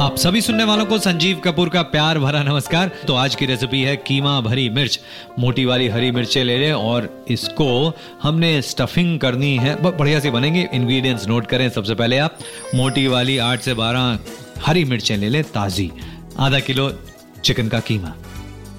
आप सभी सुनने वालों को संजीव कपूर का प्यार भरा नमस्कार। तो आज की रेसिपी है कीमा भरी मिर्च। मोटी वाली हरी मिर्चें ले लें और इसको हमने स्टफिंग करनी है। बढ़िया सी बनेंगे। इंग्रेडिएंट्स नोट करें सबसे पहले आप। मोटी वाली आठ से बारह हरी मिर्चें ले लें ताजी। आधा किलो चिकन का कीमा।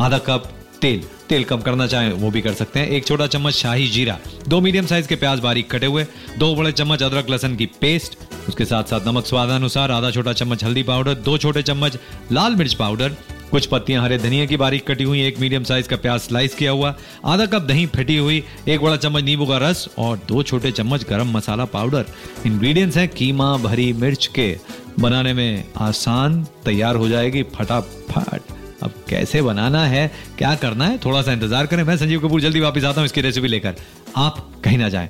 आधा कप तेल। तेल कम करना चाहें वो भी कर सकते हैं। एक छोटा चम्मच शाही जीरा। दो मीडियम साइज़ के प्याज बारीक कटे हुए। दो बड़े चम्मच अदरक लहसन की पेस्ट उसके साथ साथ नमक स्वादानुसार आधा छोटा चम्मच हल्दी पाउडर, दो छोटे चम्मच लाल मिर्च पाउडर, कुछ पत्तियाँ हरे धनिया की बारीक कटी हुई, एक मीडियम साइज़ का प्याज स्लाइस किया हुआ, आधा कप दही फेटी हुई, एक बड़ा चम्मच नींबू का रस और दो छोटे चम्मच गरम मसाला पाउडर। इंग्रेडिएंट्स हैं कीमा, भरी मिर्च के। बनाने में आसान, तैयार हो जाएगी, फटाफट। अब कैसे बनाना है, क्या करना है, थोड़ा सा इंतज़ार करें। मैं संजीव कपूर, जल्दी वापस आता हूँ इसकी रेसिपी लेकर। आप कहीं ना जाए।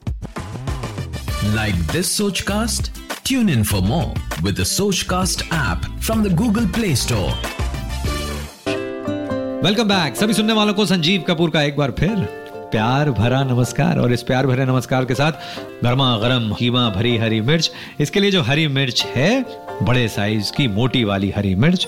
लाइक दिस सोच Sochcast? Tune in for more with the Sochcast app from the Google Play Store. Welcome back सभी सुनने वालों को संजीव कपूर का एक बार फिर प्यार भरा नमस्कार और इस प्यार भरे नमस्कार के साथ गर्मा गर्म, कीमा भरी हरी मिर्च इसके लिए जो हरी मिर्च है, बड़े साइज़ की, मोटी वाली हरी मिर्च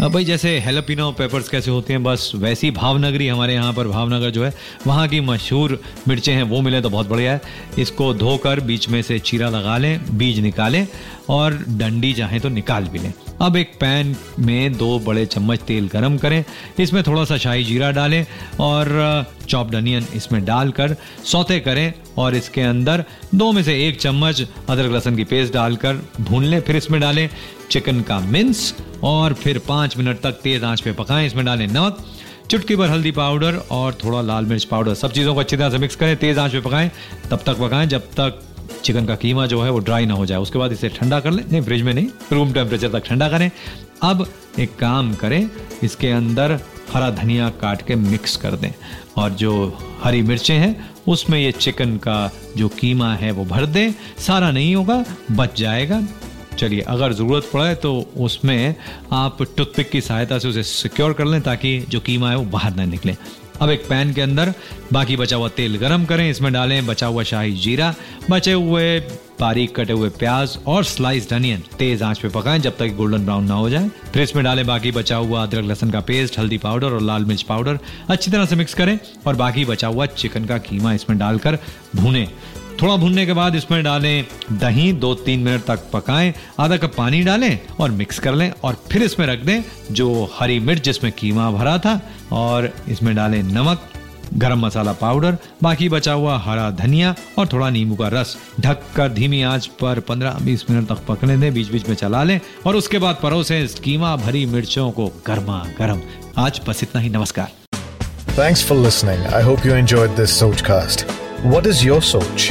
भाई जैसे हेलोपिनो पेपर्स कैसे होते हैं, बस वैसी भावनगरी हमारे यहाँ पर भावनगर जो है, वहाँ की मशहूर मिर्चें हैं, वो मिले तो बहुत बढ़िया है। इसको धोकर बीच में से चीरा लगा लें, बीज निकालें और डंडी चाहें तो निकाल भी लें। अब एक पैन में दो बड़े चम्मच तेल गरम करें। इसमें थोड़ा सा शाही जीरा डालें और चॉप्ड अनियन इसमें डालकर सौते करें और इसके अंदर दो में से एक चम्मच अदरक लहसुन की पेस्ट डालकर भून लें। फिर इसमें डालें चिकन का मिन्स और फिर पाँच मिनट तक तेज आँच पे पकाएँ। इसमें डालें नमक, चुटकी भर हल्दी पाउडर और थोड़ा लाल मिर्च पाउडर। सब चीज़ों को अच्छी तरह से मिक्स करें, तेज आँच पे पकाएँ, तब तक पकाएँ। जब तक चिकन का कीमा जो है वो ड्राई ना हो जाए। उसके बाद इसे ठंडा कर लें। नहीं, फ्रिज में नहीं, रूम टेम्परेचर तक ठंडा करें। अब एक काम करें, इसके अंदर हरा धनिया काट के मिक्स कर दें। और जो हरी मिर्चें हैं, उसमें ये चिकन का जो कीमा है वो भर दें। सारा नहीं होगा, बच जाएगा। चलिए, अगर ज़रूरत पड़े तो उसमें आप टूथपिक की सहायता से उसे सिक्योर कर लें ताकि जो कीमा है वो बाहर ना निकले। अब एक पैन के अंदर बाकी बचा हुआ तेल गरम करें। इसमें डालें बचा हुआ शाही जीरा, बचे हुए बारीक कटे हुए प्याज और स्लाइस्ड अनियन तेज आँच पे पकाएँ जब तक गोल्डन ब्राउन ना हो जाए। फिर इसमें डालें बाकी बचा हुआ अदरक, लहसन का पेस्ट हल्दी पाउडर और लाल मिर्च पाउडर अच्छी तरह से मिक्स करें और बाकी बचा हुआ चिकन का कीमा इसमें डालकर भूनें। थोड़ा भुनने के बाद इसमें डालें दही दो तीन मिनट तक पकाएँ, आधा कप पानी डालें और मिक्स कर लें और फिर इसमें रख दें जो हरी मिर्च जिसमें कीमा भरा था और इसमें डालें नमक, गरम मसाला पाउडर, बाकी बचा हुआ हरा धनिया और थोड़ा नींबू का रस ढककर धीमी आँच पर 15-20 मिनट तक पकने दें बीच बीच में चला लें और उसके बाद परोसें कीमा भरी मिर्चों को गर्मा गर्म आज बस इतना ही, नमस्कार Thanks for listening. I hope you enjoyed this Sochcast. What is your Soch?